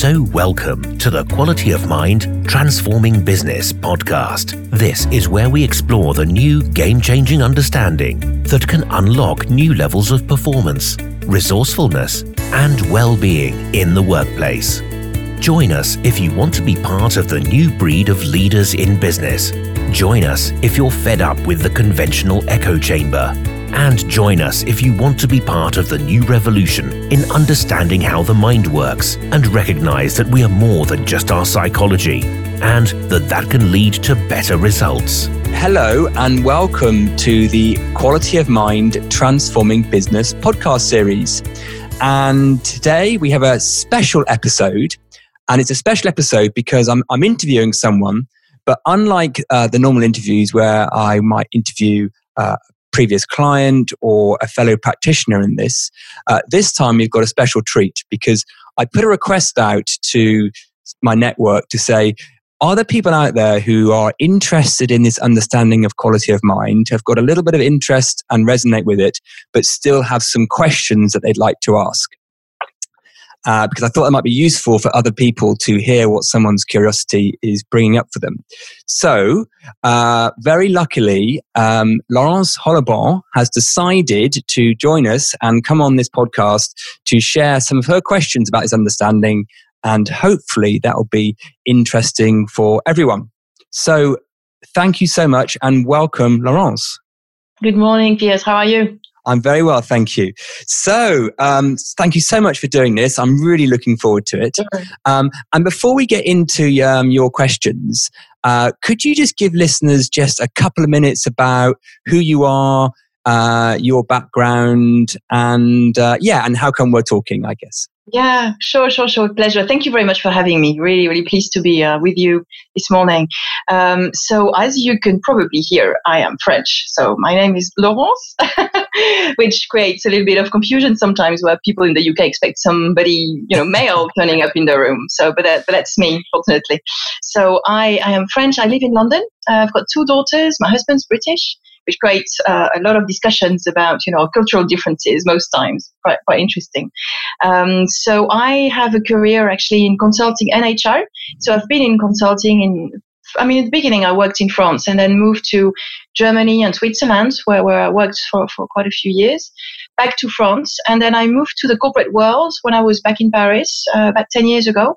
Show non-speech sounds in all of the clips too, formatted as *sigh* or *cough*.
So, welcome to the Quality of Mind Transforming Business podcast. This is where we explore the new game changing understanding that can unlock new levels of performance, resourcefulness, and well being in the workplace. Join us if you want to be part of the new breed of leaders in business. Join us if you're fed up with the conventional echo chamber and join us if you want to be part of the new revolution in understanding how the mind works and recognize that we are more than just our psychology and that that can lead to better results. Hello, and welcome to the Quality of Mind Transforming Business podcast series. And today we have a special episode. And it's a special episode because I'm, I'm interviewing someone, but unlike uh, the normal interviews where I might interview uh, previous client or a fellow practitioner in this. Uh, this time you've got a special treat because I put a request out to my network to say, are there people out there who are interested in this understanding of quality of mind, have got a little bit of interest and resonate with it, but still have some questions that they'd like to ask? Uh, because I thought it might be useful for other people to hear what someone's curiosity is bringing up for them. So, uh, very luckily, um, Laurence Hollobon has decided to join us and come on this podcast to share some of her questions about his understanding, and hopefully that will be interesting for everyone. So, thank you so much and welcome, Laurence. Good morning, Piers. How are you? I'm very well, thank you. So, um, thank you so much for doing this. I'm really looking forward to it. Um, and before we get into um, your questions, uh, could you just give listeners just a couple of minutes about who you are, uh, your background, and uh, yeah, and how come we're talking? I guess. Yeah, sure, sure, sure. Pleasure. Thank you very much for having me. Really, really pleased to be uh, with you this morning. Um, so, as you can probably hear, I am French. So, my name is Laurence, *laughs* which creates a little bit of confusion sometimes where people in the UK expect somebody, you know, male *laughs* turning up in the room. So, but, but that's me, fortunately. So, I, I am French. I live in London. Uh, I've got two daughters. My husband's British which creates uh, a lot of discussions about you know cultural differences most times. Quite, quite interesting. Um, so i have a career actually in consulting and hr so i've been in consulting in I mean, at the beginning, I worked in France and then moved to Germany and Switzerland, where, where I worked for, for quite a few years back to France. And then I moved to the corporate world when I was back in Paris uh, about 10 years ago.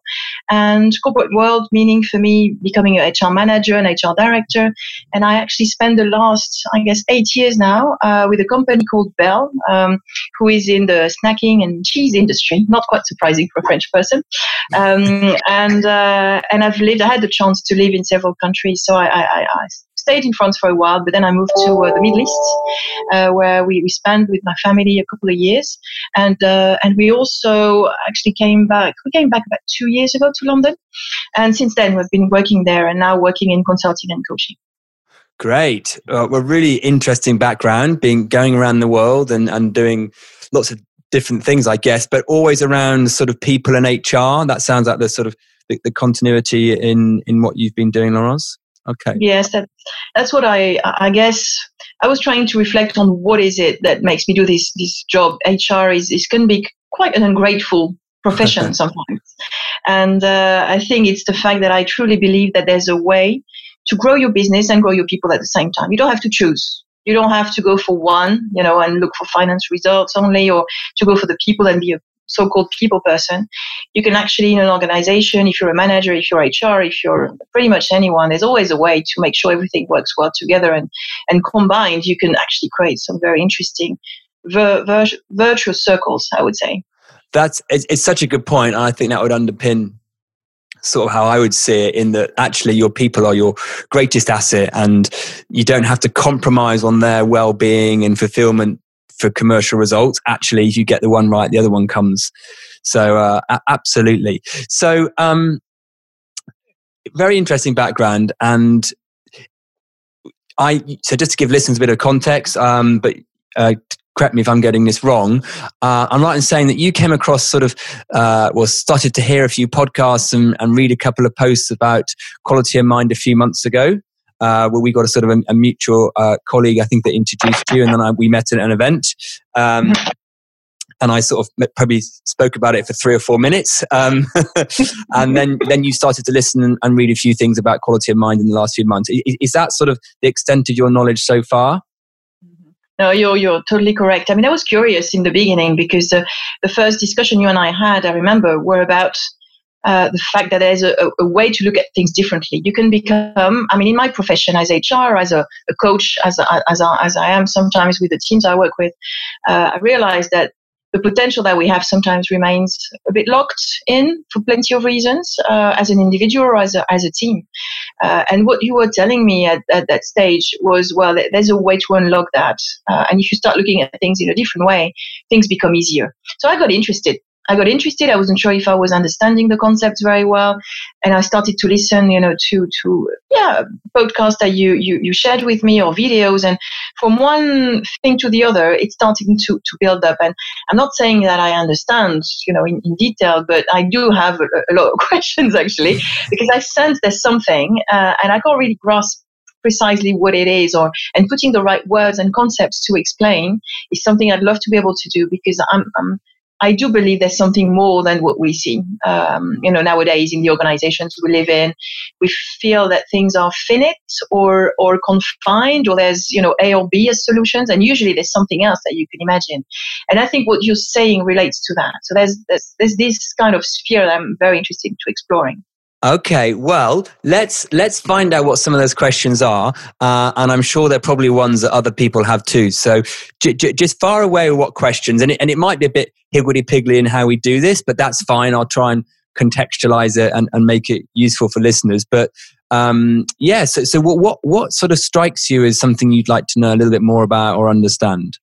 And corporate world meaning for me becoming a HR manager and HR director. And I actually spent the last, I guess, eight years now uh, with a company called Bel, um, who is in the snacking and cheese industry. Not quite surprising for a French person. Um, and uh, and I've lived. I had the chance to live in several countries, so I, I, I stayed in France for a while, but then I moved to uh, the Middle East, uh, where we, we spent with my family a couple of years, and uh, and we also actually came back. We came back about two years ago to London, and since then we've been working there, and now working in consulting and coaching. Great, uh, well, really interesting background, being going around the world and and doing lots of different things, I guess, but always around sort of people and HR. That sounds like the sort of the, the continuity in in what you've been doing, Laurence. Okay. Yes, that, that's what I I guess I was trying to reflect on what is it that makes me do this this job. HR is is can be quite an ungrateful profession *laughs* sometimes, and uh, I think it's the fact that I truly believe that there's a way to grow your business and grow your people at the same time. You don't have to choose. You don't have to go for one, you know, and look for finance results only, or to go for the people and be a so-called people person, you can actually in an organization, if you're a manager, if you're HR, if you're pretty much anyone, there's always a way to make sure everything works well together and, and combined, you can actually create some very interesting vir- vir- virtuous circles, I would say. That's, it's, it's such a good point, And I think that would underpin sort of how I would see it in that actually your people are your greatest asset and you don't have to compromise on their well-being and fulfillment for commercial results. Actually, if you get the one right, the other one comes. So uh, absolutely. So um, very interesting background, and I so just to give listeners a bit of context, um, but. Uh, correct me if I'm getting this wrong. Uh, I'm right in saying that you came across sort of, uh, well, started to hear a few podcasts and, and read a couple of posts about quality of mind a few months ago uh, where we got a sort of a, a mutual uh, colleague, I think, that introduced you, and then I, we met at an event. Um, and I sort of probably spoke about it for three or four minutes. Um, *laughs* and then, then you started to listen and, and, read a few things about quality of mind in the last few months. Is, is that sort of the extent of your knowledge so far? Mm-hmm. No, you're you're totally correct. I mean, I was curious in the beginning because uh, the first discussion you and I had, I remember, were about uh, the fact that there's a, a, way to look at things differently. You can become, I mean, in my profession as HR, as a, a coach, as, as, as I am sometimes with the teams I work with, uh, I realize that the potential that we have sometimes remains a bit locked in for plenty of reasons uh, as an individual or as a, as a team. Uh, and what you were telling me at, at, that stage was, well, there's a way to unlock that. Uh, and if you start looking at things in a different way, things become easier. So I got interested I got interested. I wasn't sure if I was understanding the concepts very well, and I started to listen, you know, to to yeah podcasts that you you you shared with me or videos, and from one thing to the other, it's starting to to build up. And I'm not saying that I understand, you know, in, in detail, but I do have a, a lot of *laughs* questions actually because I sense there's something, uh, and I can't really grasp precisely what it is or and putting the right words and concepts to explain is something I'd love to be able to do because I'm, I'm I do believe there's something more than what we see. Um, you know, nowadays in the organizations we live in, we feel that things are finite or or confined, or there's you know A or B as solutions, and usually there's something else that you can imagine. And I think what you're saying relates to that. So there's there's, there's this kind of sphere that I'm very interested to exploring. Okay, well, let's let's find out what some of those questions are, uh, and I'm sure they're probably ones that other people have too. So, j- j- just far away what questions, and it, and it might be a bit higgledy piggledy in how we do this, but that's fine. I'll try and contextualize it and, and make it useful for listeners. But um, yeah, so so what what what sort of strikes you as something you'd like to know a little bit more about or understand?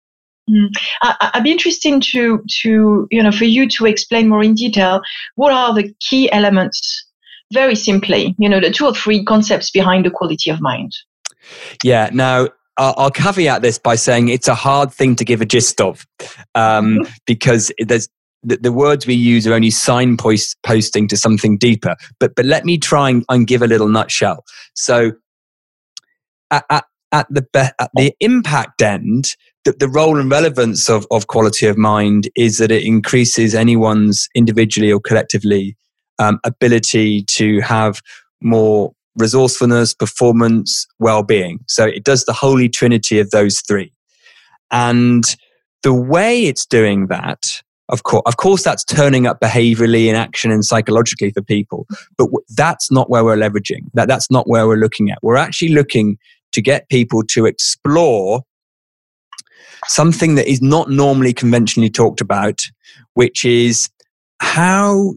Mm. I, would be interesting to to you know for you to explain more in detail what are the key elements very simply, you know, the two or three concepts behind the quality of mind. Yeah. Now, I'll, caveat this by saying it's a hard thing to give a gist of um, mm-hmm. because there's the, the, words we use are only signposting to something deeper. But but let me try and, and give a little nutshell. So at, at, at the at the impact end, the, the role and relevance of, of quality of mind is that it increases anyone's individually or collectively um, ability to have more resourcefulness, performance, well being. So it does the holy trinity of those three. And the way it's doing that, of course, of course, that's turning up behaviorally in action and psychologically for people. But that's not where we're leveraging. That, that's not where we're looking at. We're actually looking to get people to explore something that is not normally conventionally talked about, which is how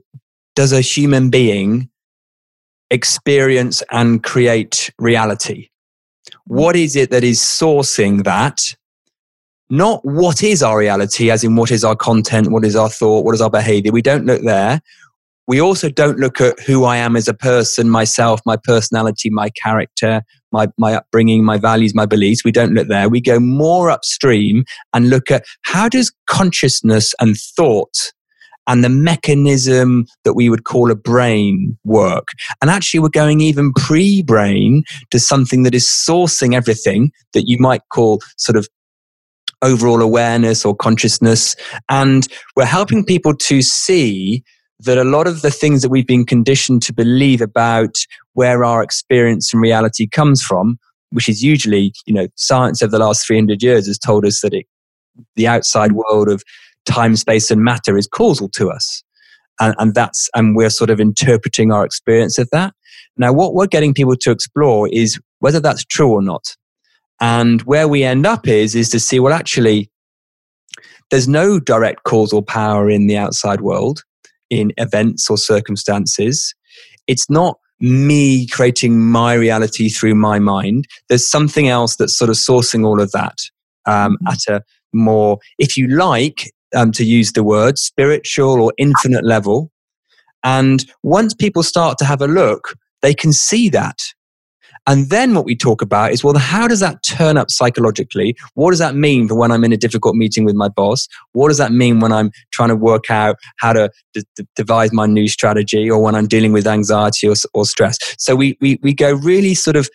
does a human being experience and create reality? What is it that is sourcing that? Not what is our reality, as in what is our content, what is our thought, what is our behavior. We don't look there. We also don't look at who I am as a person, myself, my personality, my character, my, my upbringing, my values, my beliefs. We don't look there. We go more upstream and look at how does consciousness and thought and the mechanism that we would call a brain work. And actually, we're going even pre brain to something that is sourcing everything that you might call sort of overall awareness or consciousness. And we're helping people to see that a lot of the things that we've been conditioned to believe about where our experience and reality comes from, which is usually, you know, science over the last 300 years has told us that it, the outside world of time, space, and matter is causal to us. And, and that's, and we're sort of interpreting our experience of that. Now, what we're getting people to explore is whether that's true or not. And where we end up is, is to see, well, actually, there's no direct causal power in the outside world, in events or circumstances. It's not me creating my reality through my mind. There's something else that's sort of sourcing all of that um, mm-hmm. at a more, if you like, um, to use the word, spiritual or infinite level. And once people start to have a look, they can see that. And then what we talk about is, well, how does that turn up psychologically? What does that mean for when I'm in a difficult meeting with my boss? What does that mean when I'm trying to work out how to d- d- devise my new strategy or when I'm dealing with anxiety or, or stress? So we, we, we go really sort of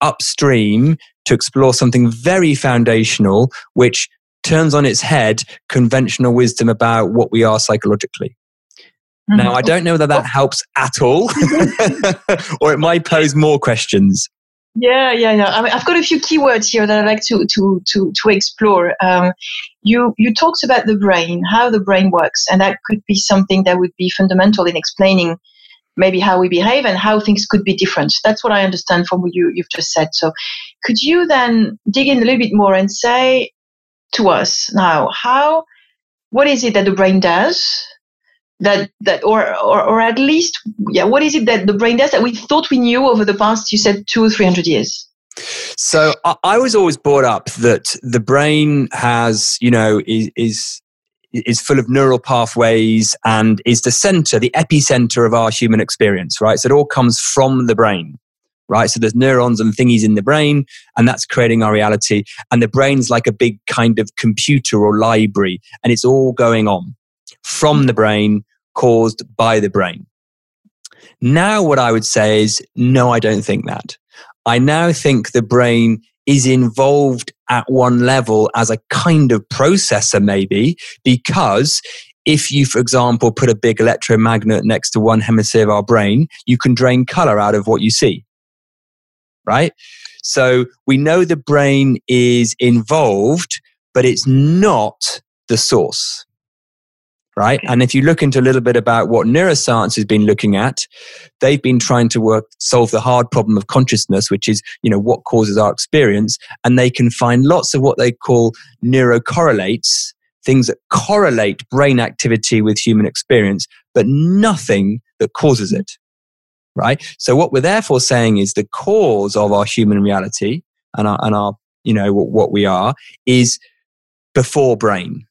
upstream to explore something very foundational, which turns on its head conventional wisdom about what we are psychologically. Mm-hmm. Now, I don't know whether that helps at all, *laughs* or it might pose more questions. Yeah, yeah, yeah. I mean, I've got a few keywords here that I'd like to to to to explore. Um, you you talked about the brain, how the brain works, and that could be something that would be fundamental in explaining maybe how we behave and how things could be different. That's what I understand from what you you've just said. So, could you then dig in a little bit more and say to us. Now how what is it that the brain does that that or, or or at least yeah what is it that the brain does that we thought we knew over the past you said two or three hundred years? So I, was always brought up that the brain has you know is, is is full of neural pathways and is the center the epicenter of our human experience right? So it all comes from the brain right so there's neurons and thingies in the brain and that's creating our reality and the brain's like a big kind of computer or library and it's all going on from the brain caused by the brain. Now, what I would say is, no, I don't think that. I now think the brain is involved at one level as a kind of processor, maybe, because if you, for example, put a big electromagnet next to one hemisphere of our brain, you can drain color out of what you see. Right? So we know the brain is involved, but it's not the source right? And if you look into a little bit about what neuroscience has been looking at, they've been trying to work solve the hard problem of consciousness, which is you know what causes our experience, and they can find lots of what they call neurocorrelates, things that correlate brain activity with human experience, but nothing that causes it. Right. So what we're therefore saying is the cause of our human reality and our, and our you know what we are is before brain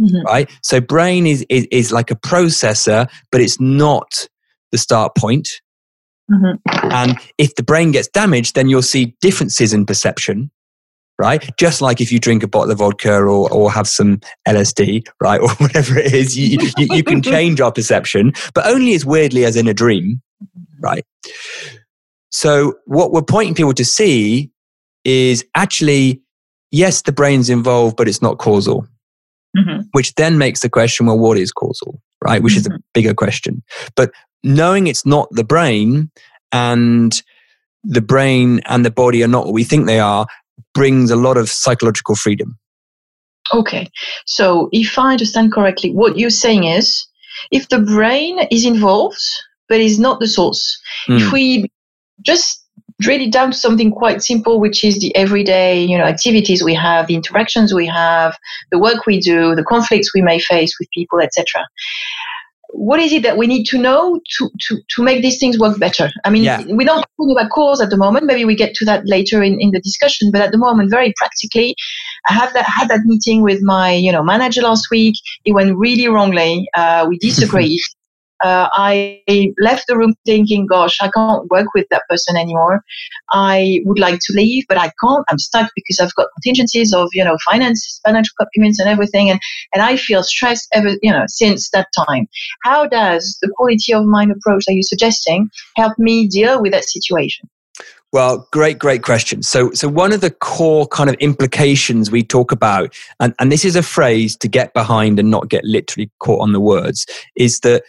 Mm-hmm. Right. So brain is, is, is like a processor, but it's not the start point. Mm-hmm. And if the brain gets damaged, then you'll see differences in perception, right? Just like if you drink a bottle of vodka or, or have some LSD, right? *laughs* Or whatever it is, you, you, you can *laughs* change our perception, but only as weirdly as in a dream, right? So what we're pointing people to see is actually, yes, the brain's involved, but it's not causal mm-hmm. which then makes the question well, what is causal, right? Which mm-hmm. is a mm-hmm. bigger question. But knowing it's not the brain and the brain and the body are not what we think they are brings a lot of psychological freedom. Okay. So if I understand correctly, what you're saying is if the brain is involved, but is not the source, mm. if we just drill it down to something quite simple, which is the everyday, you know, activities we have, the interactions we have, the work we do, the conflicts we may face with people, etc. What is it that we need to know to, to, to make these things work better? I mean, yeah. we don't talking about cause at the moment. Maybe we get to that later in, in the discussion. But at the moment, very practically, I have that had that meeting with my you know manager last week. It went really wrongly. Uh, we *laughs* disagreed uh, I left the room thinking, gosh, I can't work with that person anymore. I would like to leave, but I can't. I'm stuck because I've got contingencies of, you know, finances, financial commitments and everything. And, and I feel stressed ever, you know, since that time. How does the quality of mind approach that you're suggesting help me deal with that situation? Well, great, great question. So, so one of the core kind of implications we talk about, and, and this is a phrase to get behind and not get literally caught on the words, is that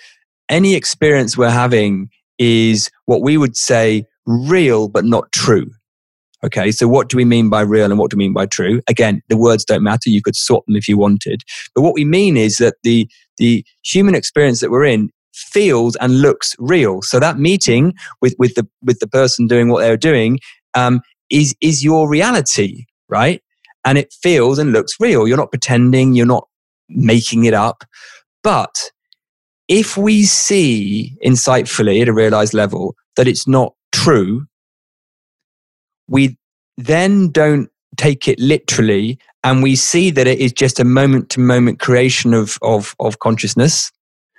any experience we're having is what we would say real but not true. Okay, so what do we mean by real and what do we mean by true? Again, the words don't matter. You could sort them if you wanted. But what we mean is that the, the human experience that we're in feels and looks real. So that meeting with, with, the, with the person doing what they're doing um, is, is your reality, right? And it feels and looks real. You're not pretending, you're not making it up. But if we see insightfully at a realized level that it's not true, we then don't take it literally and we see that it is just a moment to moment creation of, of, of consciousness.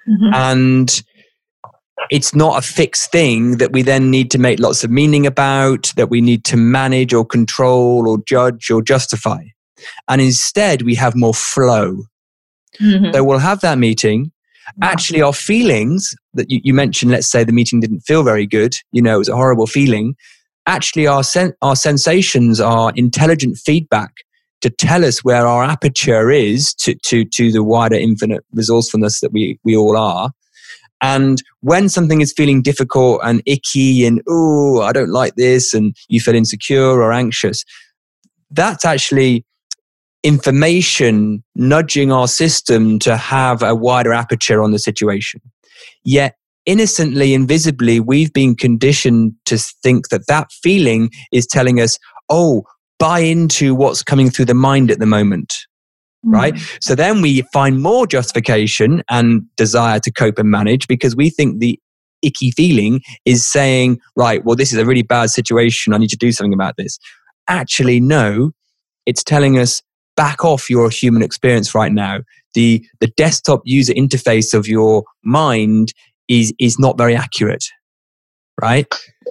Mm-hmm. And it's not a fixed thing that we then need to make lots of meaning about, that we need to manage or control or judge or justify. And instead, we have more flow. Mm-hmm. So we'll have that meeting actually our feelings that you, you, mentioned let's say the meeting didn't feel very good you know it was a horrible feeling actually our sen- our sensations are intelligent feedback to tell us where our aperture is to, to, to the wider infinite resourcefulness that we, we all are. And when something is feeling difficult and icky and, oh, I don't like this, and you feel insecure or anxious, that's actually information nudging our system to have a wider aperture on the situation. Yet, innocently, invisibly, we've been conditioned to think that that feeling is telling us, oh, buy into what's coming through the mind at the moment. Mm. Right. So then we find more justification and desire to cope and manage because we think the icky feeling is saying, right, well, this is a really bad situation. I need to do something about this. Actually, no, it's telling us back off your human experience right now. The, the desktop user interface of your mind is, is not very accurate, right?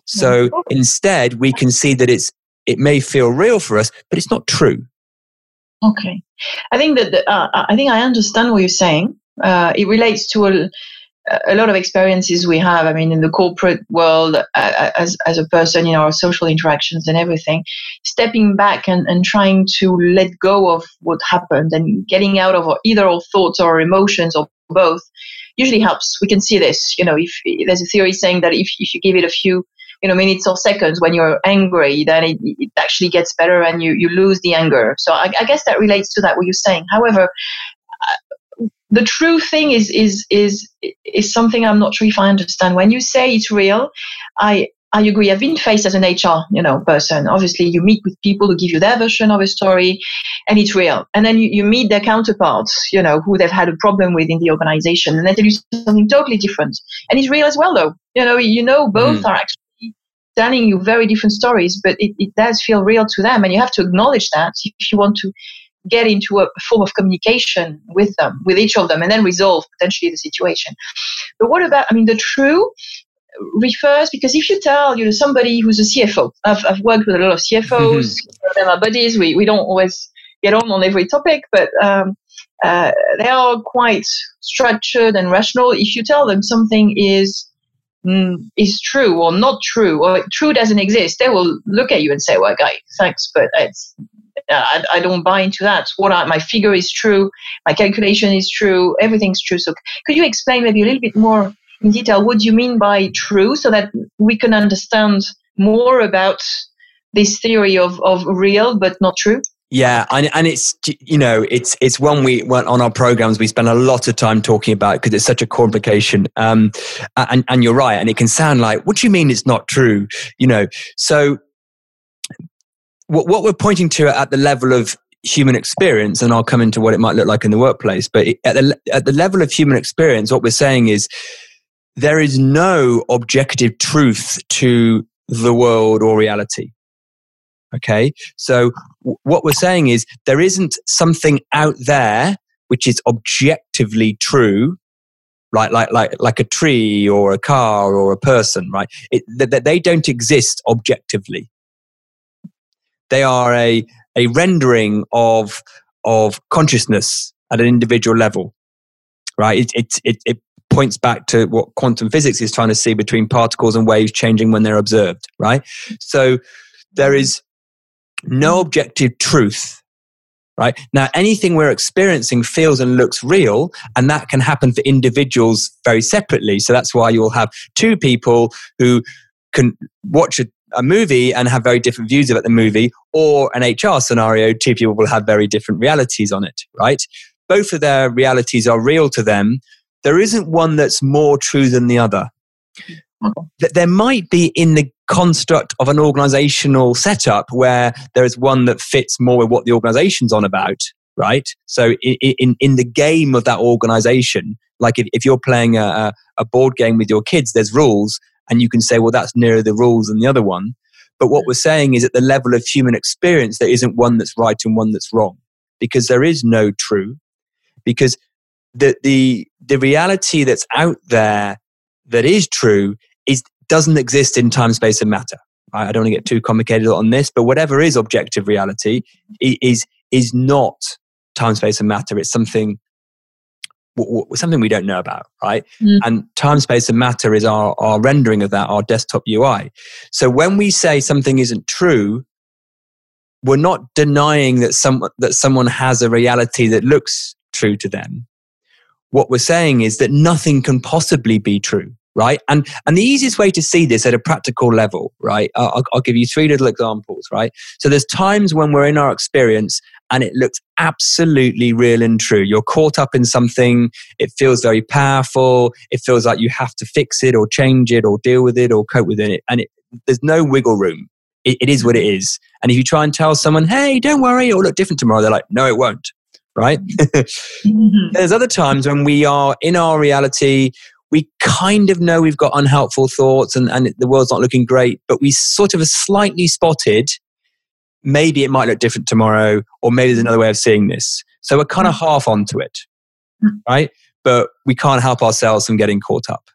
So instead, we can see that it's, it may feel real for us, but it's not true. Okay. I think that, the, uh, I think I understand what you're saying. Uh, it relates to a, a lot of experiences we have. I mean, in the corporate world, uh, uh, as, as a person in our social interactions and everything, stepping back and, and trying to let go of what happened and getting out of either our thoughts or emotions or both usually helps. We can see this. You know, if there's a theory saying that if, if you give it a few you know minutes or seconds when you're angry then it, it actually gets better and you, you lose the anger so I, I guess that relates to that what you're saying however the true thing is is is is something I'm not sure if I understand. When you say it's real, I I agree. I've been faced as an HR, you know, person. Obviously, you meet with people who give you their version of a story, and it's real. And then you, you meet their counterparts, you know, who they've had a problem with in the organization, and they tell you something totally different. And it's real as well, though. You know, you know, both mm. are actually telling you very different stories, but it, it does feel real to them, and you have to acknowledge that if you want to get into a form of communication with them, with each of them, and then resolve potentially the situation. But what about, I mean, the true refers because if you tell you know somebody who's a CFO, I've, I've worked with a lot of CFOs, mm-hmm. they're my buddies. We we don't always get on on every topic, but um, uh, they are quite structured and rational. If you tell them something is mm, is true or not true or true doesn't exist, they will look at you and say, "Well, guy, thanks, but it's I, I, don't buy into that. What I, my figure is true, my calculation is true, everything's true. So could you explain maybe a little bit more in detail what you mean by true, so that we can understand more about this theory of, of real but not true? Yeah, and, and it's you know it's it's one we went on our programs we spend a lot of time talking about because it's such a complication. Um, and and you're right, and it can sound like what do you mean it's not true? You know, so what, what we're pointing to at the level of human experience, and I'll come into what it might look like in the workplace, but at the, at the level of human experience, what we're saying is there is no objective truth to the world or reality. Okay. So what we're saying is there isn't something out there which is objectively true, like, like, like, like a tree or a car or a person, right? It, that they don't exist objectively. They are a, a rendering of, of consciousness at an individual level, right? It, it, it, it points back to what quantum physics is trying to see between particles and waves changing when they're observed, right? So there is no objective truth, right? Now, anything we're experiencing feels and looks real, and that can happen for individuals very separately. So that's why you'll have two people who can watch a a movie and have very different views about the movie, or an HR scenario, two people will have very different realities on it, right? Both of their realities are real to them. There isn't one that's more true than the other. That There might be in the construct of an organizational setup where there is one that fits more with what the organization's on about, right? So in, in, in the game of that organization, like if, if you're playing a, a board game with your kids, there's rules and you can say, well, that's nearer the rules than the other one. But what we're saying is at the level of human experience, there isn't one that's right and one that's wrong because there is no true. Because the, the, the reality that's out there that is true is, doesn't exist in time, space, and matter. I don't want to get too complicated on this, but whatever is objective reality is, is not time, space, and matter. It's something something we don't know about, right? Mm. And time, space, and matter is our, our rendering of that, our desktop UI. So when we say something isn't true, we're not denying that some that someone has a reality that looks true to them. What we're saying is that nothing can possibly be true right? And and the easiest way to see this at a practical level, right? I'll, I'll give you three little examples, right? So there's times when we're in our experience and it looks absolutely real and true. You're caught up in something, it feels very powerful, it feels like you have to fix it or change it or deal with it or cope with it, and it, there's no wiggle room. It, it is what it is. And if you try and tell someone, hey, don't worry, it'll look different tomorrow, they're like, no, it won't. Right? mm-hmm. There's other times when we are in our reality, we kind of know we've got unhelpful thoughts and, and the world's not looking great, but we sort of are slightly spotted maybe it might look different tomorrow, or maybe there's another way of seeing this. So we're kind of mm. half onto it, mm. right? But we can't help ourselves from getting caught up,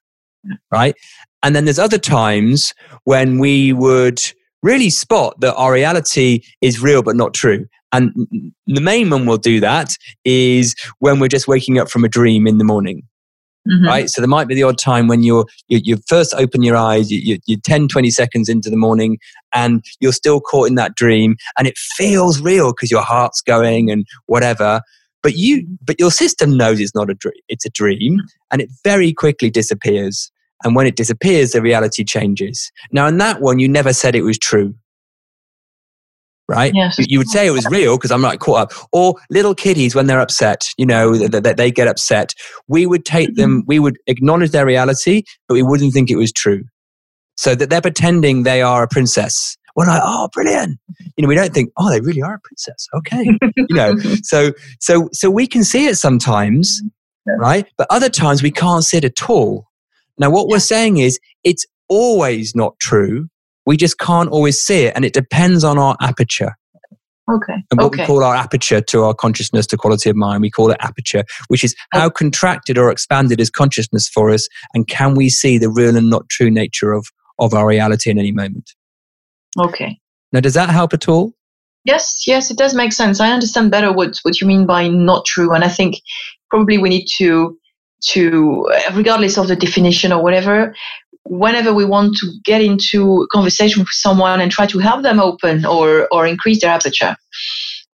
right? And then there's other times when we would really spot that our reality is real but not true. And the main one we'll do that is when we're just waking up from a dream in the morning. Mm-hmm. Right. So there might be the odd time when you're, you, you first open your eyes, you, you, are 10, 20 seconds into the morning and you're still caught in that dream and it feels real because your heart's going and whatever. But you, but your system knows it's not a dream. It's a dream and it very quickly disappears. And when it disappears, the reality changes. Now, in that one, you never said it was true right? Yes. You, would say it was real because I'm not caught up. Or little kiddies when they're upset, you know, that they, they, get upset. We would take mm-hmm. them, we would acknowledge their reality, but we wouldn't think it was true. So that they're pretending they are a princess. We're like, oh, brilliant. You know, we don't think, oh, they really are a princess. Okay. you know, *laughs* so, so, so we can see it sometimes, yeah. right? But other times we can't see it at all. Now, what yeah. we're saying is it's always not true we just can't always see it, and it depends on our aperture. Okay. And what okay. we call our aperture to our consciousness, to quality of mind, we call it aperture, which is how contracted or expanded is consciousness for us, and can we see the real and not true nature of, of our reality in any moment? Okay. Now, does that help at all? Yes, yes, it does make sense. I understand better what, what you mean by not true. And I think probably we need to, to regardless of the definition or whatever, whenever we want to get into conversation with someone and try to help them open or or increase their aperture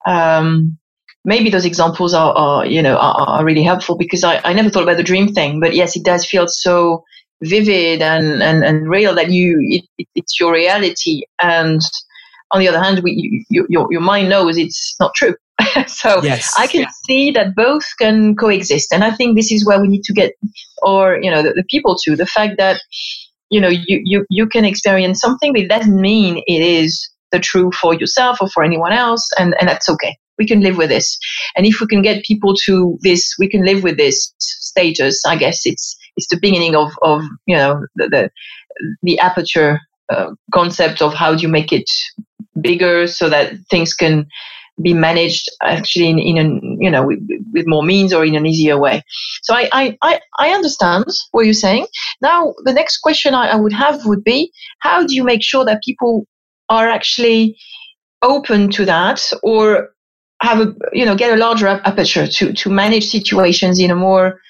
um, maybe those examples are, are you know are, are, really helpful because I, I never thought about the dream thing but yes it does feel so vivid and and, and real that you it, it, it's your reality and on the other hand we, you, your, your mind knows it's not true *laughs* so yes. I can yeah. see that both can coexist. And I think this is where we need to get, or, you know, the, the people to the fact that, you know, you, you, you can experience something, but it doesn't mean it is the truth for yourself or for anyone else. And, and that's okay. We can live with this. And if we can get people to this, we can live with this status, I guess it's, it's the beginning of, of you know, the, the, the aperture uh, concept of how do you make it bigger so that things can be managed actually in, in a you know with, with, more means or in an easier way. So I, I i i understand what you're saying. Now the next question I, I would have would be how do you make sure that people are actually open to that or have a you know get a larger aperture to to manage situations in a more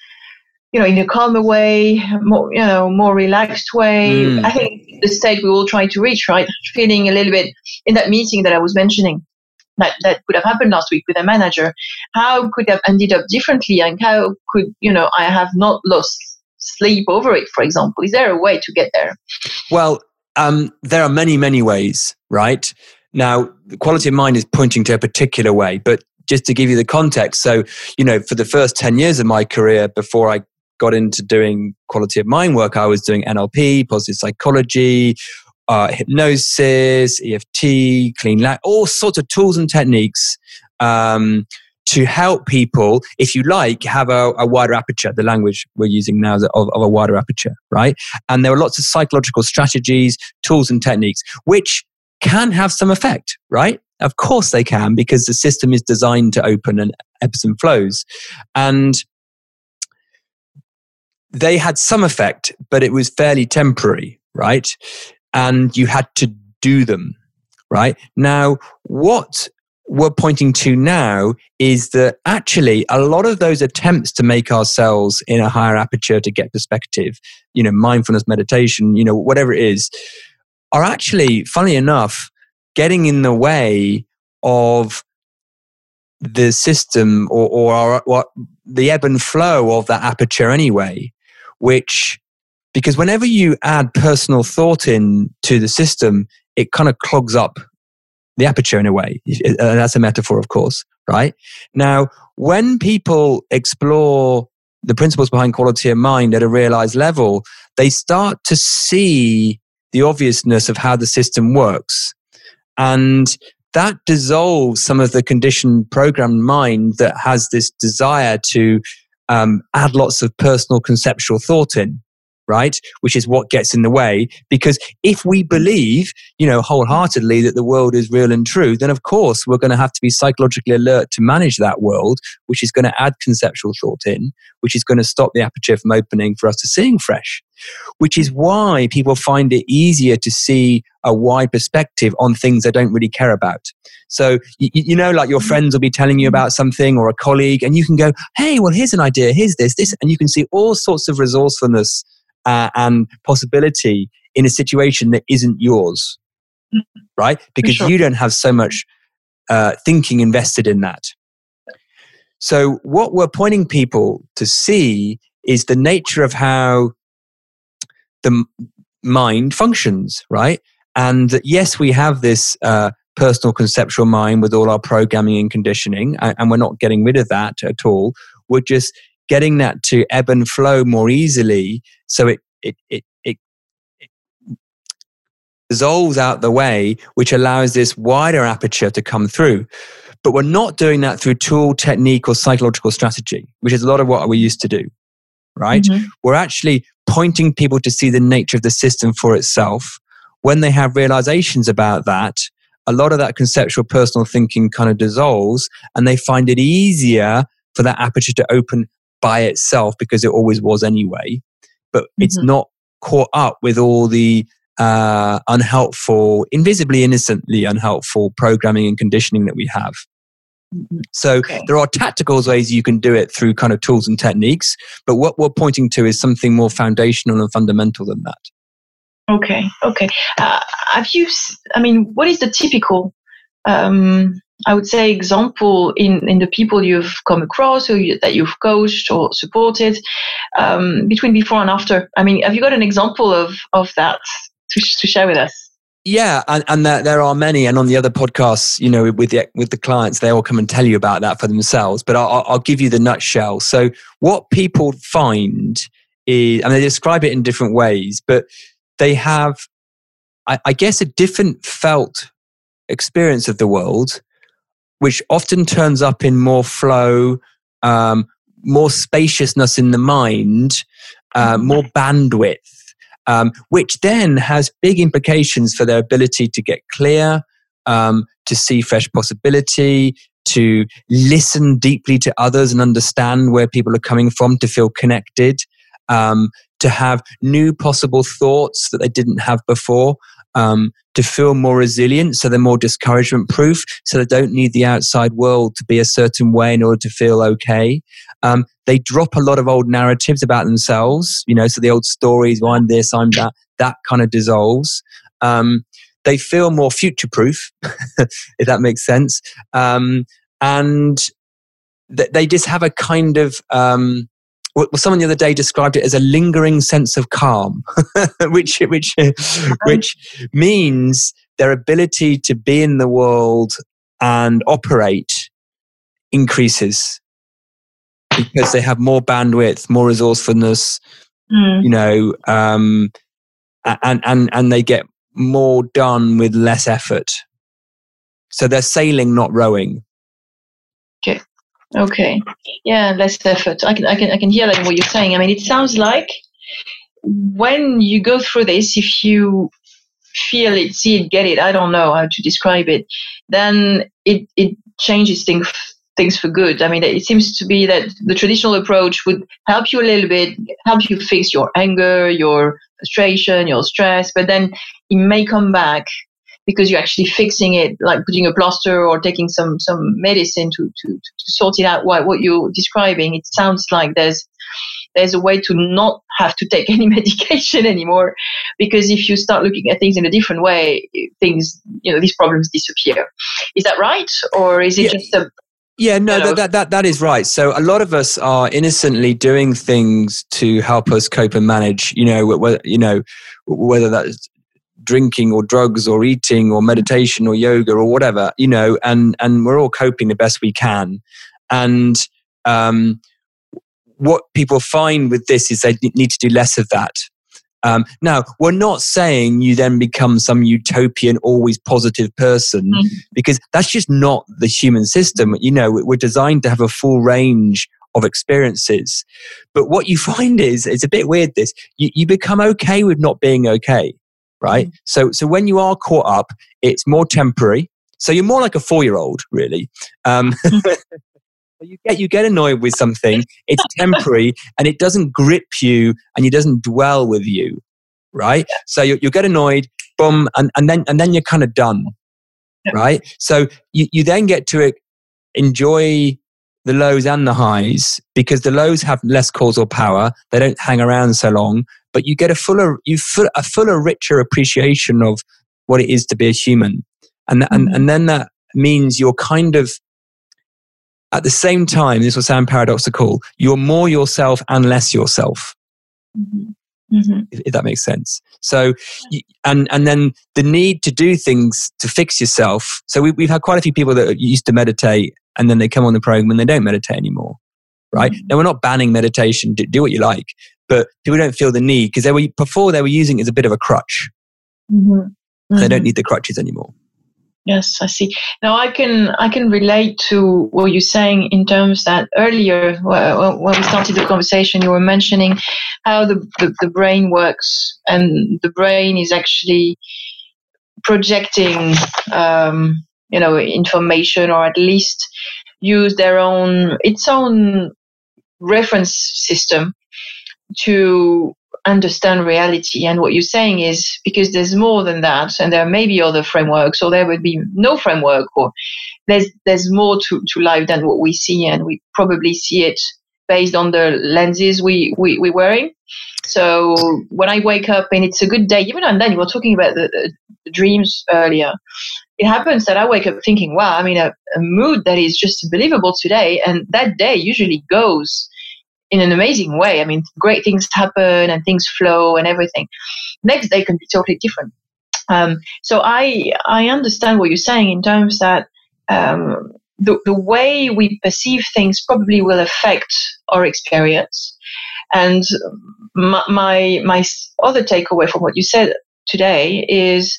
you know in a calmer way more you know more relaxed way. Mm. i think the state we all try to reach right? Feeling a little bit in that meeting that i was mentioning that, that could have happened last week with a manager how could have ended up differently? And how could you know i have not lost sleep over it for example? Is there a way to get there? Well um, there are many many ways right? Now the quality of mind is pointing to a particular way but just to give you the context so you know for the first 10 years of my career before i got into doing quality of mind work i was doing nlp positive psychology uh, hypnosis, EFT, clean light, all sorts of tools and techniques um, to help people, if you like, have a, a, wider aperture. The language we're using now is of, of a wider aperture, right? And there are lots of psychological strategies, tools, and techniques which can have some effect, right? Of course they can because the system is designed to open and ebbs and flows. And they had some effect, but it was fairly temporary, right? and you had to do them, right? Now, what we're pointing to now is that actually a lot of those attempts to make ourselves in a higher aperture to get perspective, you know, mindfulness meditation, you know, whatever it is, are actually, funny enough, getting in the way of the system or, or our, what the ebb and flow of that aperture anyway, which because whenever you add personal thought in to the system, it kind of clogs up the aperture in a way. Uh, uh, that's a metaphor, of course, right? Now, when people explore the principles behind quality of mind at a realized level, they start to see the obviousness of how the system works. And that dissolves some of the conditioned programmed mind that has this desire to um, add lots of personal conceptual thought in right? Which is what gets in the way. Because if we believe, you know, wholeheartedly that the world is real and true, then of course we're going to have to be psychologically alert to manage that world, which is going to add conceptual thought in, which is going to stop the aperture from opening for us to seeing fresh. Which is why people find it easier to see a wide perspective on things they don't really care about. So, you, you, know, like your friends will be telling you about something or a colleague, and you can go, hey, well, here's an idea, here's this, this, and you can see all sorts of resourcefulness uh, and possibility in a situation that isn't yours, mm-hmm. right? Because sure. you don't have so much uh, thinking invested in that. So, what we're pointing people to see is the nature of how the mind functions, right? And yes, we have this uh, personal conceptual mind with all our programming and conditioning, and we're not getting rid of that at all. We're just getting that to ebb and flow more easily so it it it, it, it dissolves out the way which allows this wider aperture to come through. But we're not doing that through tool technique or psychological strategy which is a lot of what we used to do right? Mm-hmm. we're actually pointing people to see the nature of the system for itself. When they have realizations about that a lot of that conceptual personal thinking kind of dissolves and they find it easier for that aperture to open by itself because it always was anyway. But mm-hmm. it's not caught up with all the uh, unhelpful, invisibly innocently unhelpful programming and conditioning that we have. Mm-hmm. So okay. there are tactical ways you can do it through kind of tools and techniques, but what we're pointing to is something more foundational and fundamental than that. Okay, okay. Uh, have you? I mean, what is the typical um, I would say example in, in the people you've come across or you, that you've coached or supported um, between before and after. I mean, have you got an example of, of that to, to share with us? Yeah, and, and there, there are many, and on the other podcasts, you know, with the with the clients, they all come and tell you about that for themselves. But I'll, I'll give you the nutshell. So, what people find is, and they describe it in different ways, but they have, I, I guess, a different felt experience of the world which often turns up in more flow, um, more spaciousness in the mind, uh, mm-hmm. more bandwidth, um, which then has big implications for their ability to get clear, um, to see fresh possibility, to listen deeply to others and understand where people are coming from, to feel connected, um, to have new possible thoughts that they didn't have before um, to feel more resilient, so they're more discouragement proof, so they don't need the outside world to be a certain way in order to feel okay. Um, they drop a lot of old narratives about themselves, you know, so the old stories, well, I'm this, I'm that, that kind of dissolves. Um, they feel more future proof, *laughs* if that makes sense. Um, and th- they just have a kind of, um, well, someone the other day described it as a lingering sense of calm, *laughs* which which *laughs* which means their ability to be in the world and operate increases because they have more bandwidth, more resourcefulness, mm. you know, um, and and and they get more done with less effort. So they're sailing, not rowing. Okay. Yeah, less effort. I can I can I can hear in what you're saying. I mean, it sounds like when you go through this, if you feel it, see it, get it, I don't know how to describe it, then it it changes things things for good. I mean, it seems to be that the traditional approach would help you a little bit, help you fix your anger, your frustration, your stress, but then it may come back because you're actually fixing it, like putting a plaster or taking some some medicine to to, to sort it out. What what you're describing, it sounds like there's there's a way to not have to take *laughs* any medication anymore because if you start looking at things in a different way things you know these problems disappear is that right or is it yeah. just a yeah, no, that, that, that, that is right. So a lot of us are innocently doing things to help us cope and manage, you know, whether, you know, whether that's drinking or drugs or eating or meditation or yoga or whatever, you know, and, and we're all coping the best we can. And um, what people find with this is they need to do less of that. Um, now, we're not saying you then become some utopian, always positive person, mm-hmm. because that's just not the human system. You know, we're designed to have a full range of experiences. But what you find is, it's a bit weird this, you, you become okay with not being okay, right? Mm-hmm. So, so when you are caught up, it's more temporary. So you're more like a four year old, really. Um, *laughs* you get you get annoyed with something it's *laughs* temporary and it doesn't grip you and it doesn't dwell with you right yeah. so you, you get annoyed boom and, and then and then you're kind of done yeah. right so you, you then get to enjoy the lows and the highs because the lows have less causal power they don't hang around so long but you get a fuller you full, a fuller richer appreciation of what it is to be a human and mm-hmm. and, and then that means you're kind of at the same time, this will sound paradoxical, you're more yourself and less yourself. Mm-hmm. Mm-hmm. If, if, that makes sense. So, and and then the need to do things to fix yourself. So we, we've had quite a few people that used to meditate, and then they come on the program and they don't meditate anymore. Right mm-hmm. now, we're not banning meditation. Do, do, what you like, but people don't feel the need because they were before they were using it as a bit of a crutch. Mm-hmm. They don't mm-hmm. need the crutches anymore. Yes, I see. Now I can I can relate to what you're saying in terms that earlier when we started the conversation, you were mentioning how the, the, the brain works, and the brain is actually projecting, um, you know, information or at least use their own its own reference system to understand reality. And what you're saying is because there's more than that, and there may be other frameworks, or there would be no framework, or there's there's more to, to life than what we see, and we probably see it based on the lenses we, we, we're wearing. So when I wake up and it's a good day, even and then you were talking about the, the, dreams earlier. It happens that I wake up thinking, wow, I'm in a, a mood that is just unbelievable today. And that day usually goes in an amazing way. I mean, great things happen and things flow and everything. Next day can be totally different. Um, so I I understand what you're saying in terms that um, the the way we perceive things probably will affect our experience. And my my, my other takeaway from what you said today is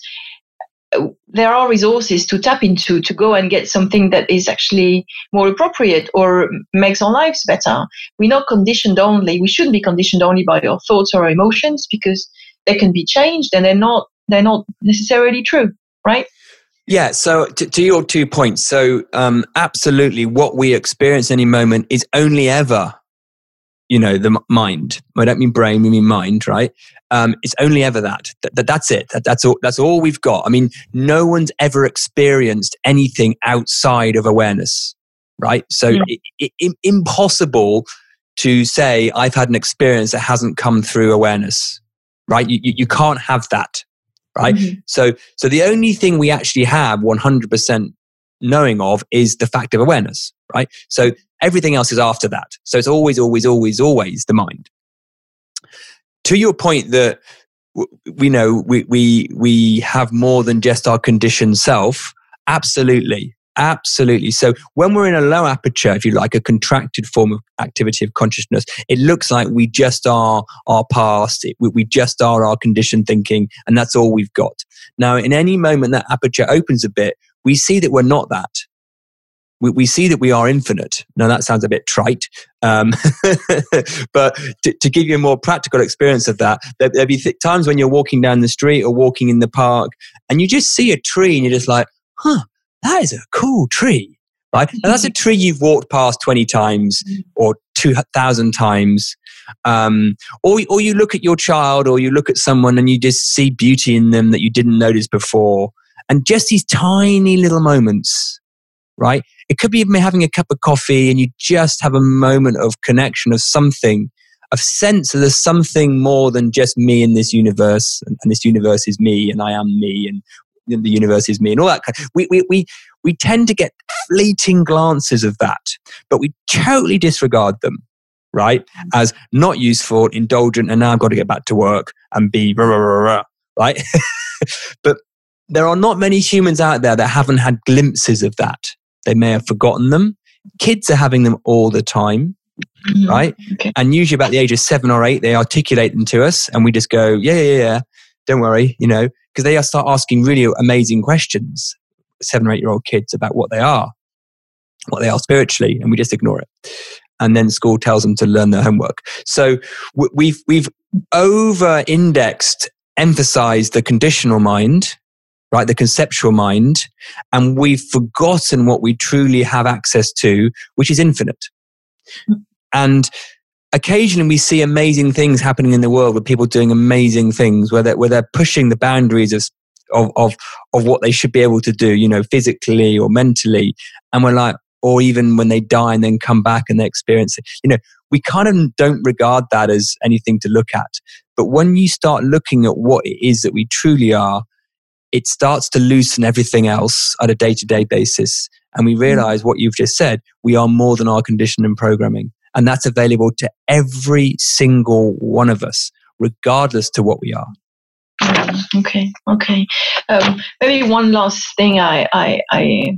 there are resources to tap into to go and get something that is actually more appropriate or makes our lives better. We're not conditioned only. We shouldn't be conditioned only by our thoughts or our emotions because they can be changed and they're not they're not necessarily true, right? Yeah. So to, to your two points, so um, absolutely, what we experience any moment is only ever you know the mind. I don't mean brain we mean mind right? Um, it's only ever that. that, that's it. That, that's all that's all we've got. I mean no one's ever experienced anything outside of awareness right? So yeah. it, it, it, impossible to say i've had an experience that hasn't come through awareness right? You, you, you can't have that right? Mm-hmm. so so the only thing we actually have 100% knowing of is the fact of awareness right? So Everything else is after that. So it's always, always, always, always the mind. To your point that we know we, we, we have more than just our conditioned self, absolutely. Absolutely. So when we're in a low aperture, if you like, a contracted form of activity of consciousness, it looks like we just are our past, it, we just are our conditioned thinking, and that's all we've got. Now, in any moment that aperture opens a bit, we see that we're not that we, we see that we are infinite. Now that sounds a bit trite, um, *laughs* but to, to, give you a more practical experience of that, there, will be th- times when you're walking down the street or walking in the park, and you just see a tree, and you're just like, "Huh, that is a cool tree." Right? *laughs* And that's a tree you've walked past 20 times or 2,000 times. Um, or, or you look at your child or you look at someone and you just see beauty in them that you didn't notice before. And just these tiny little moments right? It could be even having a cup of coffee and you just have a moment of connection of something of sense that there's something more than just me in this universe, and, and this universe is me, and I am me, and the universe is me, and all that. Kind of, we, we, we, we tend to get fleeting glances of that, but we totally disregard them, right? As not useful, indulgent, and now I've got to get back to work and be rah, rah, rah, right? *laughs* but there are not many humans out there that haven't had glimpses of that. They may have forgotten them. Kids are having them all the time, mm-hmm. right? Okay. And usually about the age of seven or eight, they articulate them to us, and we just go, yeah, yeah, yeah, don't worry, you know, because they start asking really amazing questions, seven or eight year old kids, about what they are, what they are spiritually, and we just ignore it. And then school tells them to learn their homework. So we've we've over indexed, emphasized the conditional mind right? The conceptual mind. And we've forgotten what we truly have access to, which is infinite. Hmm. And occasionally we see amazing things happening in the world with people doing amazing things where they're, where they're pushing the boundaries of, of, of, of what they should be able to do, you know, physically or mentally. And we're like, or even when they die and then come back and they experience it. You know, we kind of don't regard that as anything to look at. But when you start looking at what it is that we truly are, it starts to loosen everything else at a day to day basis. And we mm. realize what you've just said, we are more than our condition and programming. And that's available to every single one of us, regardless to what we are. Mm, okay, okay. Um, maybe one last thing I, I, I,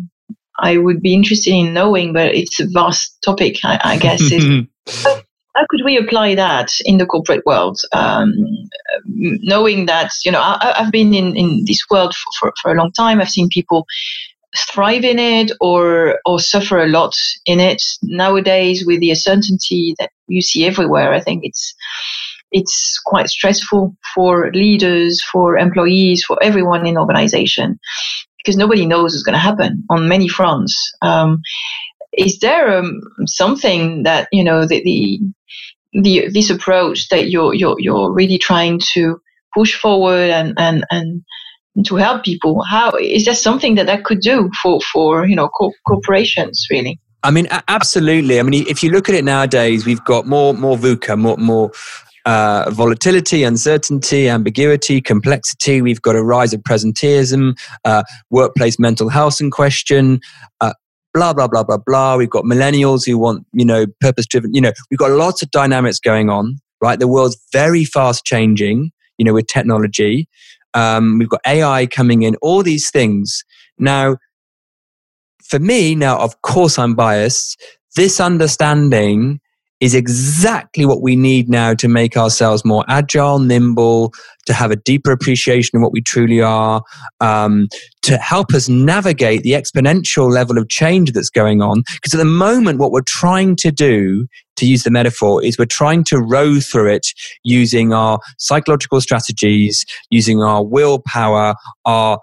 I would be interested in knowing, but it's a vast topic, I, I guess, *laughs* how could we apply that in the corporate world? Um, knowing that, you know, I, have been in, in this world for, for, for, a long time. I've seen people thrive in it or, or suffer a lot in it. Nowadays, with the uncertainty that you see everywhere, I think it's, it's quite stressful for leaders, for employees, for everyone in organization because nobody knows what's going to happen on many fronts. Um, is there um, something that you know the, the, the this approach that you're you're you're really trying to push forward and and and to help people how is there something that that could do for for you know co- corporations really I mean, absolutely. I mean, if you look at it nowadays, we've got more more VUCA, more more uh, volatility, uncertainty, ambiguity, complexity. We've got a rise of presenteeism, uh, workplace mental health in question, uh, blah blah blah blah blah. We've got millennials who want you know purpose driven you know we've got lots of dynamics going on right? The world's very fast changing you know with technology. Um, we've got ai coming in all these things. Now for me now of course i'm biased. This understanding is exactly what we need now to make ourselves more agile, nimble, to have a deeper appreciation of what we truly are, um, to help us navigate the exponential level of change that's going on. Because at the moment, what we're trying to do, to use the metaphor, is we're trying to row through it using our psychological strategies, using our willpower, our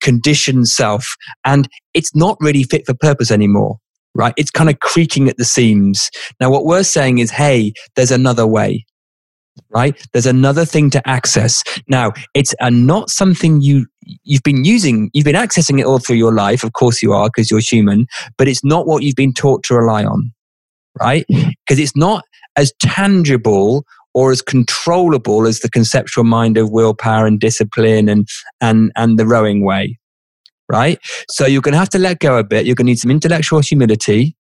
conditioned self, and it's not really fit for purpose anymore right? It's kind of creaking at the seams. Now, what we're saying is, hey, there's another way, right? There's another thing to access. Now, it's a, not something you you've been using, you've been accessing it all through your life. Of course, you are because you're human, but it's not what you've been taught to rely on, right? Because it's not as tangible or as controllable as the conceptual mind of willpower and discipline and and and the rowing way right? So you're going to have to let go a bit. You're going to need some intellectual humility.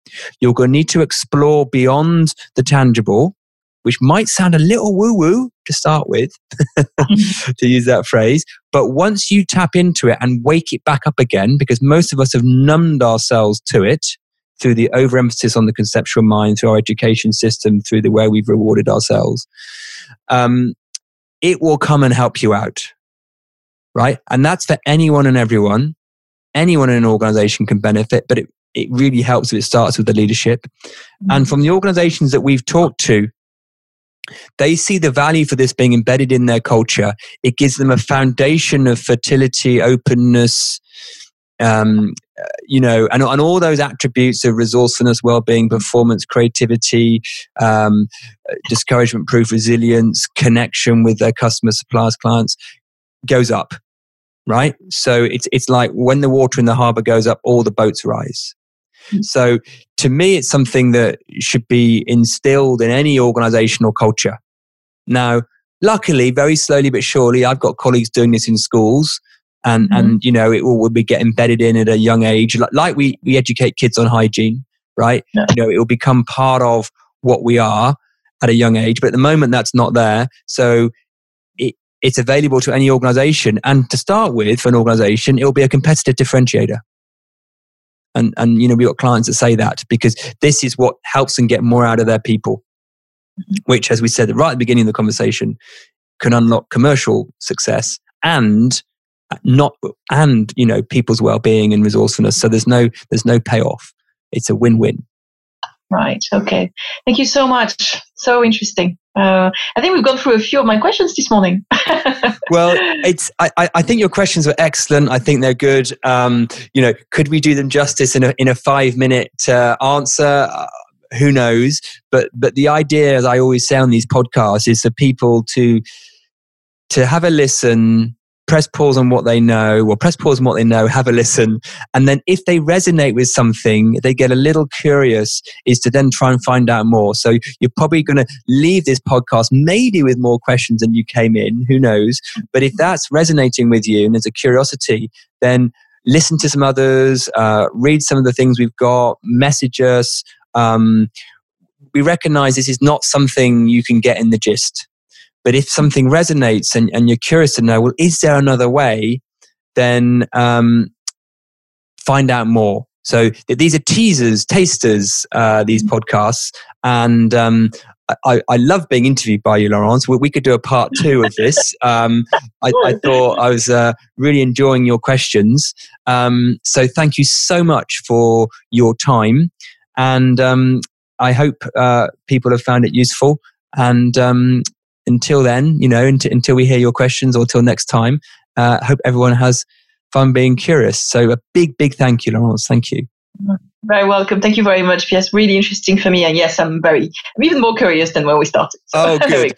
You're going to need to explore beyond the tangible, which might sound a little woo woo to start with, *laughs* to use that phrase. But once you tap into it and wake it back up again, because most of us have numbed ourselves to it through the overemphasis on the conceptual mind, through our education system, through the way we've rewarded ourselves, um, it will come and help you out. Right. And that's for anyone and everyone anyone in an organization can benefit, but it, it really helps if it starts with the leadership. Mm-hmm. And from the organizations that we've talked to, they see the value for this being embedded in their culture. It gives them a foundation of fertility, openness, um, you know, and, and all those attributes of resourcefulness, well-being, performance, creativity, um, discouragement-proof resilience, connection with their customers, suppliers, clients goes up right? So it's it's like when the water in the harbor goes up, all the boats rise. Mm-hmm. So to me, it's something that should be instilled in any organizational culture. Now, luckily, very slowly but surely, I've got colleagues doing this in schools. And, mm-hmm. and you know, it will, will be get embedded in at a young age. Like, like we, we educate kids on hygiene, right? Yeah. You know, it will become part of what we are at a young age. But at the moment, that's not there. So it's available to any organization. And to start with, for an organization, it will be a competitive differentiator. And, and you know, we've got clients that say that because this is what helps them get more out of their people, mm-hmm. which, as we said right at the beginning of the conversation, can unlock commercial success and not and you know people's well-being and resourcefulness so there's no there's no payoff it's a win-win Right. Okay. Thank you so much. So interesting. Uh, I think we've gone through a few of my questions this morning. *laughs* well, it's. I, I think your questions are excellent. I think they're good. Um, you know, could we do them justice in a in a five minute uh, answer? Uh, who knows? But but the idea, as I always say on these podcasts, is for people to to have a listen press pause on what they know or press pause on what they know, have a listen. And then if they resonate with something, they get a little curious, is to then try and find out more. So you're probably going to leave this podcast maybe with more questions than you came in, who knows? But if that's resonating with you and there's a curiosity, then listen to some others, uh, read some of the things we've got, message us. Um, we recognize this is not something you can get in the gist. But if something resonates and, and you're curious to know, well, is there another way? Then um, find out more. So these are teasers, tasters, uh, these mm-hmm. podcasts. And um, I, I, love being interviewed by you, Laurence. We, we could do a part *laughs* two of this. Um, I, I, thought I was uh, really enjoying your questions. Um, so thank you so much for your time. And um, I hope uh, people have found it useful. And um, until then, you know, until, until we hear your questions or till next time, uh, hope everyone has fun being curious. So a big, big thank you, Laurence. Thank you. Very welcome. Thank you very much. Yes, really interesting for me. And yes, I'm very, I'm even more curious than when we started. So. Oh, *laughs* good.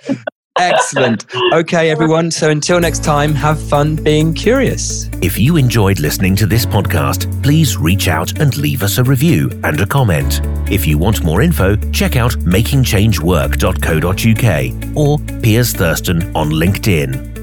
Excellent. Okay, everyone. So until next time, have fun being curious. If you enjoyed listening to this podcast, please reach out and leave us a review and a comment. If you want more info, check out makingchangework.co.uk or Piers Thurston on LinkedIn.